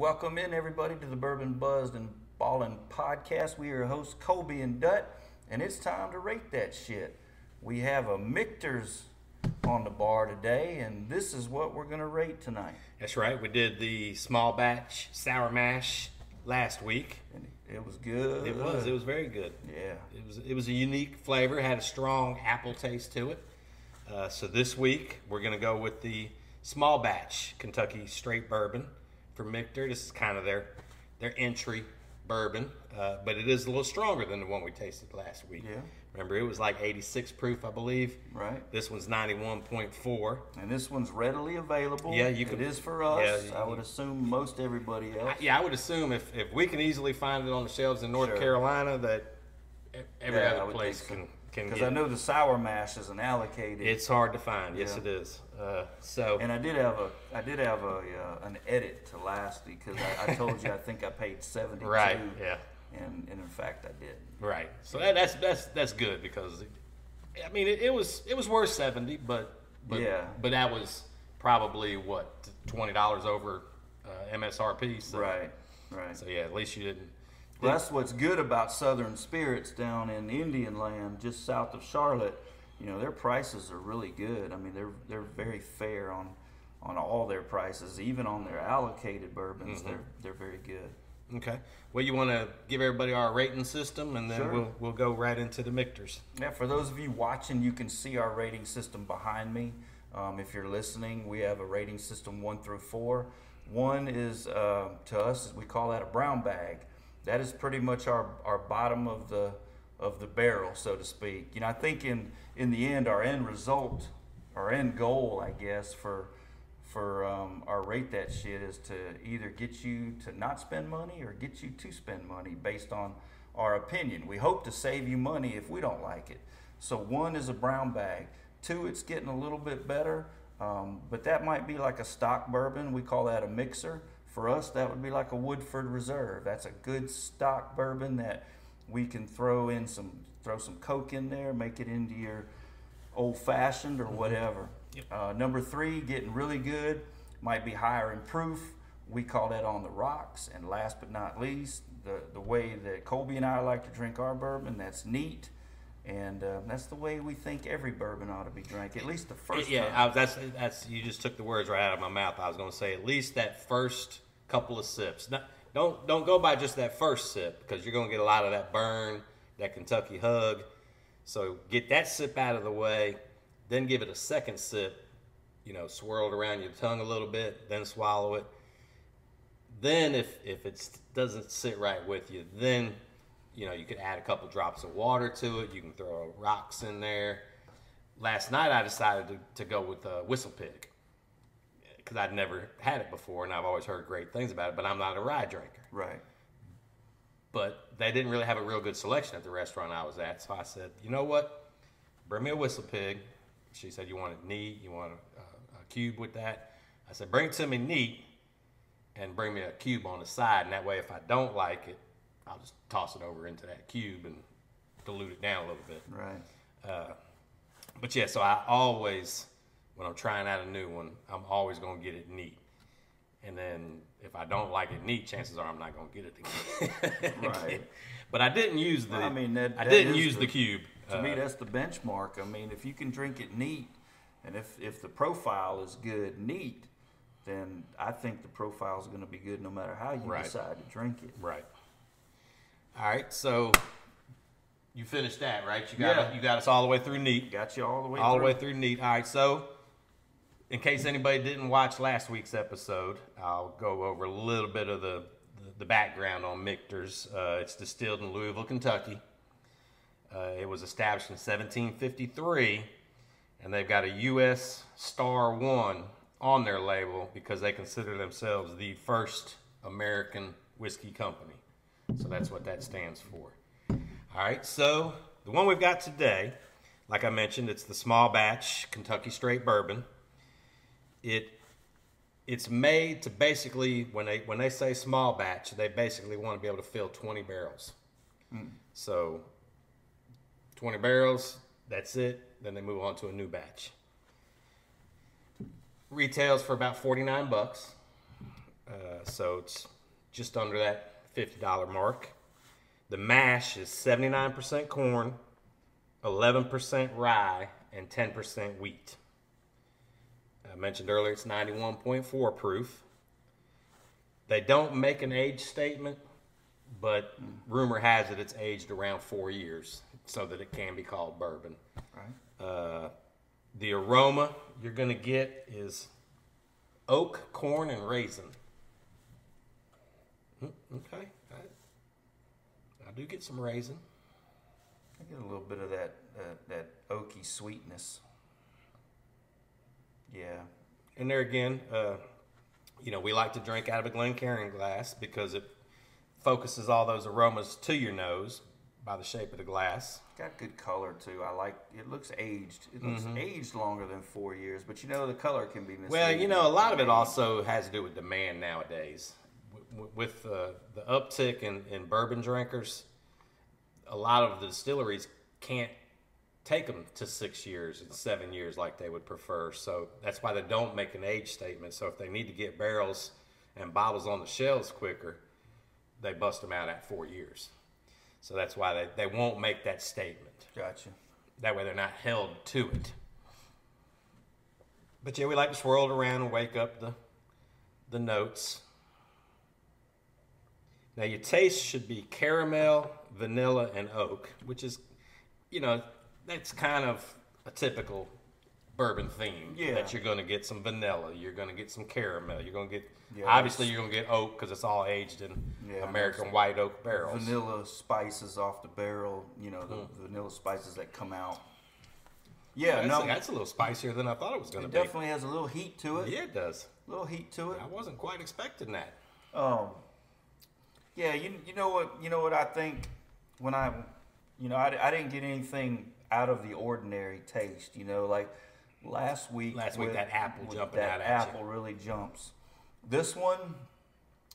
Welcome in everybody to the Bourbon Buzzed and Ballin podcast. We are your hosts Kolby and Dut, and it's time to rate that shit. We have a Michter's on the bar today, and this is what we're gonna rate tonight. That's right. We did the small batch sour mash last week. And it was good. It was. It was very good. Yeah. It was. It was a unique flavor. Had a strong apple taste to it. Uh, so this week we're gonna go with the small batch Kentucky straight bourbon from Michter. This is kind of their their entry bourbon, uh, but it is a little stronger than the one we tasted last week. Yeah. Remember, it was like 86 proof, I believe. Right. This one's 91.4. And this one's readily available. Yeah, you can- It is for us. yeah, I would assume most everybody else. Yeah, I would assume if, if we can easily find it on the shelves in North Sure. Carolina, that every Yeah, other place so. can can Because. I know the sour mash isn't allocated. it's hard to find. Yes, Yeah. it is. Uh, so And I did have a, I did have a, uh, an edit to last because I, I told you I think I paid seventy two. right, yeah, And, and in fact I did. right. So that, that's that's that's good because, I mean, it, it was it was worth seventy, but but Yeah. but that was probably what twenty dollars over uh, MSRP. So, Right, right. So yeah, at least you didn't. Well, that's what's good about Southern Spirits down in Indian Land, just south of Charlotte. You know, their prices are really good. I mean, they're they're very fair on on all their prices, even on their allocated bourbons. They're they're very good. Okay. Well, you want to give everybody our rating system, and then Sure. we'll we'll go right into the Michter's. Yeah, for those of you watching, you can see our rating system behind me. Um, if you're listening, we have a rating system one through four. One is uh, to us, we call that a brown bag. That is pretty much our, our bottom of the of the barrel, so to speak. You know, I think in in the end, our end result, our end goal, I guess, for for um, our rate that shit is to either get you to not spend money or get you to spend money based on our opinion. We hope to save you money if we don't like it. So one is a brown bag. Two, it's getting a little bit better, um, but that might be like a stock bourbon. We call that a mixer. For us, that would be like a Woodford Reserve. That's a good stock bourbon that we can throw in some throw some Coke in there, make it into your old fashioned or whatever. Uh, number three, getting really good, might be higher in proof. We call that on the rocks. And last but not least, the, the way that Kolby and I like to drink our bourbon, that's neat. And uh, that's the way we think every bourbon ought to be drank, at least the first yeah. I, that's that's you just took the words right out of my mouth. I was going to say at least that first couple of sips. Not, don't don't go by just that first sip because you're going to get a lot of that burn, that Kentucky hug. So get that sip out of the way, then give it a second sip. You know, swirl it around your tongue a little bit, then swallow it. Then if if it doesn't sit right with you, then you know you could add a couple drops of water to it. You can throw rocks in there. Last night I decided to, to go with a Whistle Pig because I'd never had it before and I've always heard great things about it. But I'm not a rye drinker. right. But they didn't really have a real good selection at the restaurant I was at, so I said, you know what, bring me a Whistle Pig. She said, you want it neat, you want a, a, a cube with that. I said, bring it to me neat, and bring me a cube on the side, and that way, if I don't like it, I'll just toss it over into that cube and dilute it down a little bit. Right. But yeah, so I always, when I'm trying out a new one, I'm always gonna get it neat. And then if I don't like it neat, chances are I'm not gonna get it again. Right. But I didn't use the. Well, I mean, that- I that didn't use the- the cube. To Uh, me, that's the benchmark. I mean, if you can drink it neat, and if, if the profile is good neat, then I think the profile is going to be good no matter how you Right. decide to drink it. right. All right, so you finished that, right? You got Yeah. you got us all the way through neat. Got you all the way all through. the way through neat. All right, so in case anybody didn't watch last week's episode, I'll go over a little bit of the the, background on Michter's. Uh, it's distilled in Louisville, Kentucky. Uh, it was established in 1753, and they've got a U.S. Star One on their label because they consider themselves the first American whiskey company. So that's what that stands for. All right, so the one we've got today, like I mentioned, it's the small batch Kentucky straight bourbon. It it's made to basically when they when they say small batch, they basically want to be able to fill 20 barrels. So 20 barrels, that's it. Then they move on to a new batch. Retails for about 49 bucks. uh, so it's just under that fifty dollar mark. The mash is seventy nine percent corn, eleven percent rye, and ten percent wheat. I mentioned earlier it's ninety one point four proof. They don't make an age statement, but rumor has it it's aged around four years, so that it can be called bourbon. Right. Uh, the aroma you're going to get is oak, corn, and raisin. Okay. I, I do get some raisin. I get a little bit of that that, that oaky sweetness. Yeah. And there again, uh, you know, we like to drink out of a Glencairn glass because it focuses all those aromas to your nose by the shape of the glass. Got good color too. I like it. Looks aged. It looks Mm-hmm. aged longer than four years, but you know the color can be misleading. Well, you know, a lot of it also has to do with demand nowadays. With uh, the uptick in, in bourbon drinkers, a lot of the distilleries can't take them to six years and seven years like they would prefer. So that's why they don't make an age statement. So if they need to get barrels and bottles on the shelves quicker, they bust them out at four years. So that's why they, they won't make that statement. Gotcha. That way they're not held to it. But yeah, we like to swirl it around and wake up the the notes. Now your taste should be caramel, vanilla, and oak, which is, you know, that's kind of a typical bourbon theme. Yeah. That you're going to get some vanilla, you're going to get some caramel, you're going to get Yeah, obviously you're going to get oak because it's all aged in Yeah, American white oak barrels. Vanilla spices off the barrel. You know the Hmm. vanilla spices that come out. Yeah, That's, no, that's a little spicier than I thought it was going it to be. definitely has a little heat to it. Yeah, it does. A little heat to it. I wasn't quite expecting that. Um, yeah, you you know what you know what I think when I, you know, I, I didn't get anything out of the ordinary taste. You know, like last week. Last week, that apple jumping that out at you. apple really jumps. This one,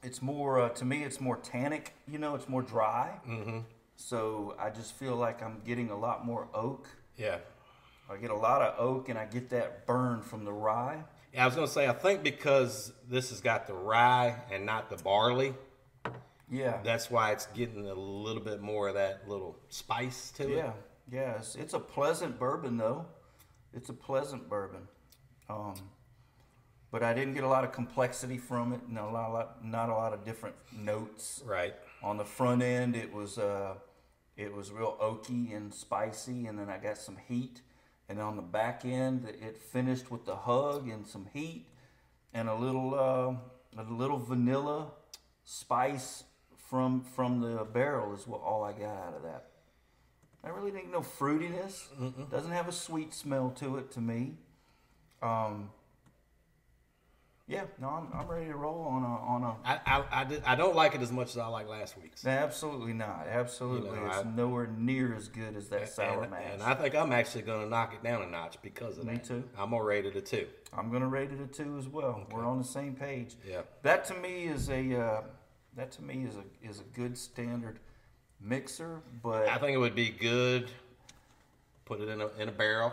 it's more uh, to me. It's more tannic. You know, it's more dry. Mm-hmm. So I just feel like I'm getting a lot more oak. Yeah. I get a lot of oak, and I get that burn from the rye. Yeah, I was going to say, I think because this has got the rye and not the barley, Yeah. that's why it's getting a little bit more of that little spice to it. Yeah, yeah. It's, it's a pleasant bourbon though. It's a pleasant bourbon. Um, but I didn't get a lot of complexity from it. Not a lot, lot not a lot of different notes. Right. On the front end, it was uh, it was real oaky and spicy, and then I got some heat. And on the back end, it finished with the hug and some heat, and a little uh, a little vanilla spice from from the barrel is what all I got out of that. I really didn't no fruitiness. Doesn't have a sweet smell to it to me. Um, yeah, no, I'm, I'm ready to roll on a on a I, I, I, did, I don't like it as much as I like last week's. No, absolutely not. Absolutely, You know, it's I- nowhere near as good as that sour and, mash. and I think I'm actually going to knock it down a notch because of Me that. Me too. I'm going to rate it a two. I'm gonna rate it a two as well. We're on the same page. Yeah. That to me is a uh, that to me is a is a good standard mixer, but I think it would be good. Put it in a in a barrel,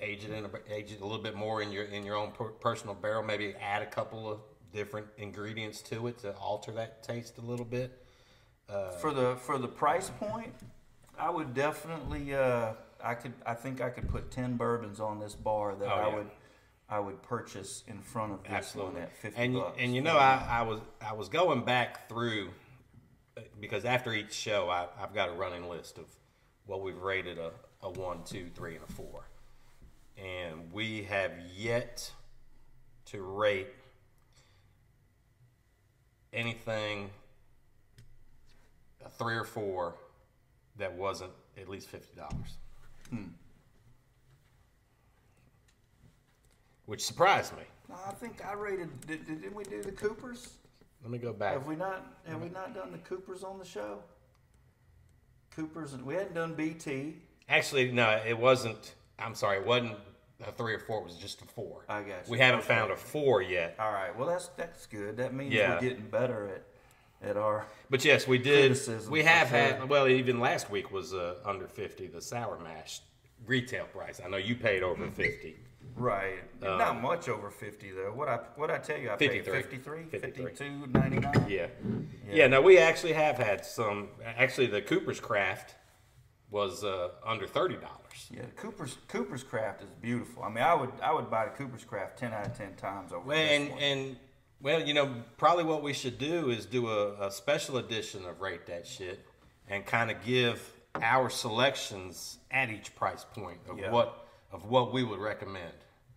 age it in a age it a little bit more in your in your own per, personal barrel. Maybe add a couple of different ingredients to it to alter that taste a little bit. for the for the price point, I would definitely uh, I could I think I could put ten bourbons on this bar that Oh, I yeah. would I would purchase in front of this Absolutely. one at fifty and you- bucks. and you know I, I was I was going back through because after each show I, I've got a running list of what we've rated a, a one, two, three, and a four, and we have yet to rate anything a three or four that wasn't at least fifty dollars. Hmm. Which surprised me. I think I rated. Did, did, didn't we do the Coopers? Let me go back. Have we not? Have we not done the Coopers on the show? Coopers, we hadn't done BT. Actually, no, it wasn't. I'm sorry, it wasn't a three or four. It was just a four. I got you. We haven't found a four yet. All right. Well, that's that's good. That means Yeah. we're getting better at at our. But yes, we did. Criticism, We for have sure. had. Well, even last week was uh, under fifty. The sour mash retail price. I know you paid over fifty. Right. Um, Not much over 50 though. What I what I tell you I paid 53. 53, 53. 52.99. Yeah. yeah. no, we actually have had some. Actually, the Cooper's Craft was uh, under thirty dollars. Yeah, Cooper's Cooper's Craft is beautiful. I mean, I would I would buy the Cooper's Craft 10 out of 10 times over Well, and one. and well, you know, probably what we should do is do a, a special edition of Rate That Shit and kind of give our selections at each price point of Yeah. what of what we would recommend.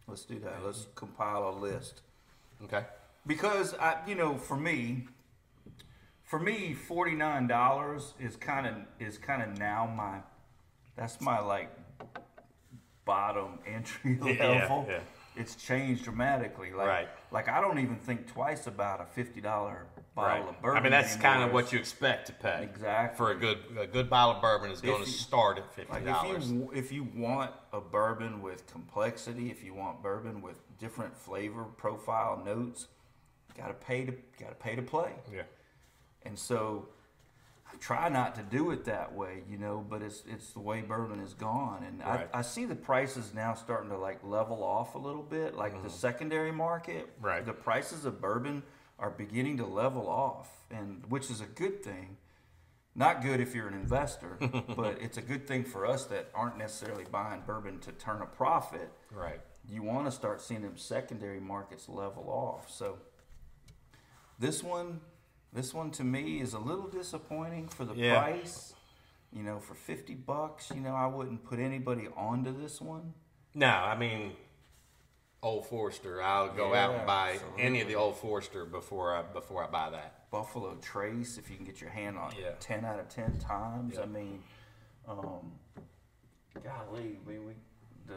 Let's do that. Let's compile a list. Okay. because I, you know, for me, for me, forty nine dollars is kind of is kind of now my, that's my like bottom entry Yeah, level. yeah. It's changed dramatically. Like, Right. like I don't even think twice about a fifty dollar bottle of bourbon. I mean, that's kind of what you expect to pay. Exactly. For a good a good bottle of bourbon is going to start at fifty Like dollars. if you if you want a bourbon with complexity, if you want bourbon with different flavor profile notes, gotta pay to gotta pay to play. Yeah. And so I try not to do it that way, you know, but it's it's the way bourbon is gone. And Right. I, I see the prices now starting to like level off a little bit. Like the secondary market, Mm-hmm. Right. the prices of bourbon are beginning to level off, and which is a good thing. Not good if you're an investor, but it's a good thing for us that aren't necessarily buying bourbon to turn a profit. Right. You want to start seeing them secondary markets level off. So this one, this one to me is a little disappointing for the Yeah. price. You know, for fifty bucks, you know, I wouldn't put anybody onto this one. No, I mean, Old Forester. I'll go out and buy absolutely. any of the Old Forester before I before I buy that. Buffalo Trace, if you can get your hand on Yeah. it, ten out of ten times. Yeah. I mean, um, golly, we we the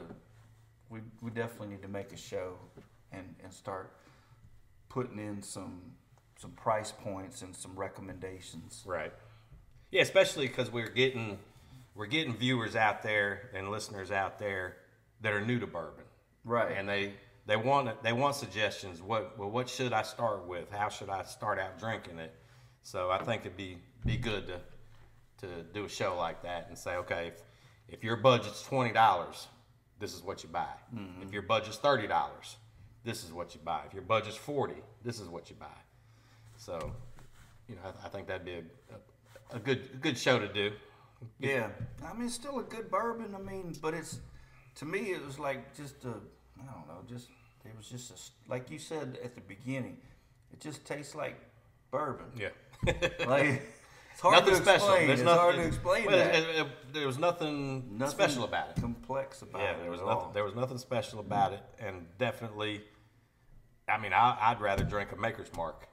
we we definitely need to make a show and and start putting in some some price points and some recommendations. Right. Yeah, especially because we're getting we're getting viewers out there and listeners out there that are new to bourbon, Right. and they they want they want suggestions. What well, what should I start with? How should I start out drinking it? So I think it'd be be good to to do a show like that and say, okay, if, if your budget's twenty dollars, this is what you buy. Mm-hmm. If your budget's thirty dollars, this is what you buy. If your budget's forty, this is what you buy. So, you know, I, I think that'd be a, a, a good a good show to do. Yeah, I mean, it's still a good bourbon. I mean, but it's to me, it was like just a, I don't know, just it was just a, like you said at the beginning, it just tastes like bourbon. Yeah. Like it's hard nothing to special. explain. There's it's nothing, hard to explain well, that. it- it- there was nothing, Nothing special about it. Complex about Yeah, it. there was nothing. all. There was nothing special about it, and definitely, I mean, I, I'd rather drink a Maker's Mark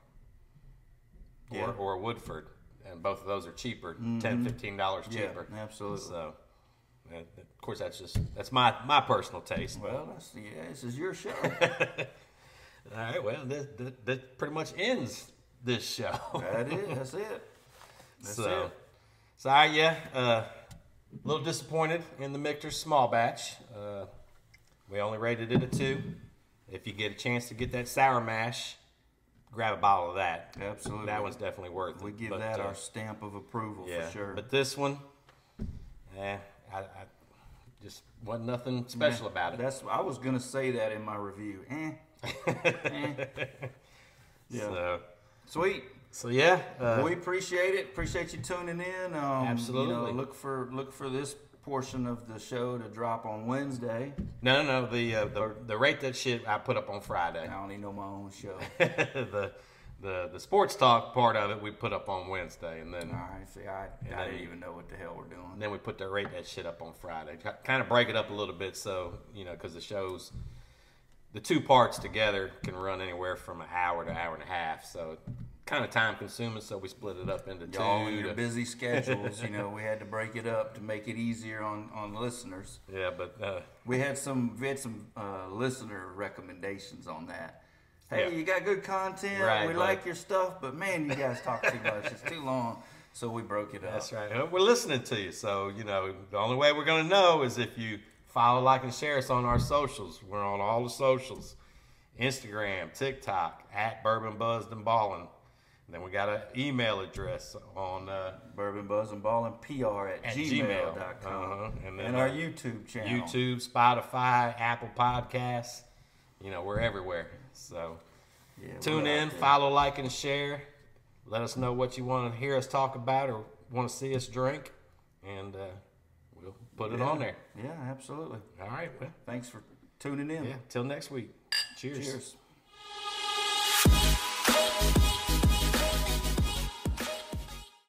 or, Yeah. or a Woodford, and both of those are cheaper, mm-hmm. fifteen dollars Yeah, cheaper. absolutely. So, of course, that's just that's my my personal taste. Well, that's yeah. This is your show. All right, well, that, that, that pretty much ends this show. that is. That's it. That's so, it. so right, yeah, uh, a little disappointed in the Michter's small batch. Uh, we only rated it a two. If you get a chance to get that sour mash, grab a bottle of that. Absolutely. That one's definitely worth it. We give But, that uh, our stamp of approval yeah, for sure. But this one, eh, I, I just wasn't nothing special about it. That's I was gonna say that in my review. Eh. eh. Yeah. So, Sweet. so yeah, uh, we appreciate it. Appreciate you tuning in. Um, You Absolutely. know, look for look for this portion of the show to drop on Wednesday. no, no, no. The, uh, the the rate that shit I put up on Friday. I don't even know my own show. the the the sports talk part of it we put up on Wednesday, and then right. See, I, I didn't even know what the hell we're doing. and then we put the rate that shit up on Friday. Kind of break it up a little bit, so you know, because the shows, the two parts together can run anywhere from an hour to an hour and a half. So kind of time consuming. So we split it up into Y'all two. in your to- busy schedules, you know, we had to break it up to make it easier on on listeners. yeah, but uh, We had some we had some uh, listener recommendations on that. Hey, Yeah. you got good content. Right, we like your stuff, but man, you guys talk too much. It's too long. So we broke it up. That's right. We're listening to you. So, you know, the only way we're going to know is if you follow, like, and share us on our socials. We're on all the socials Instagram, TikTok, at Bourbon Buzzed and Ballin'. then we got an email address on uh, Bourbon Buzz and Ballin PR at, At gmail.com. Uh-huh. And And, then, our uh, YouTube channel. YouTube, Spotify, Apple Podcasts. You know, we're everywhere. So Yeah, tune in, follow, like, and share. Let us know what you want to hear us talk about or want to see us drink, and uh, we'll put it Yeah. on there. Yeah, absolutely. All right. Well, Thanks for tuning in. yeah. Till next week. Cheers. Cheers.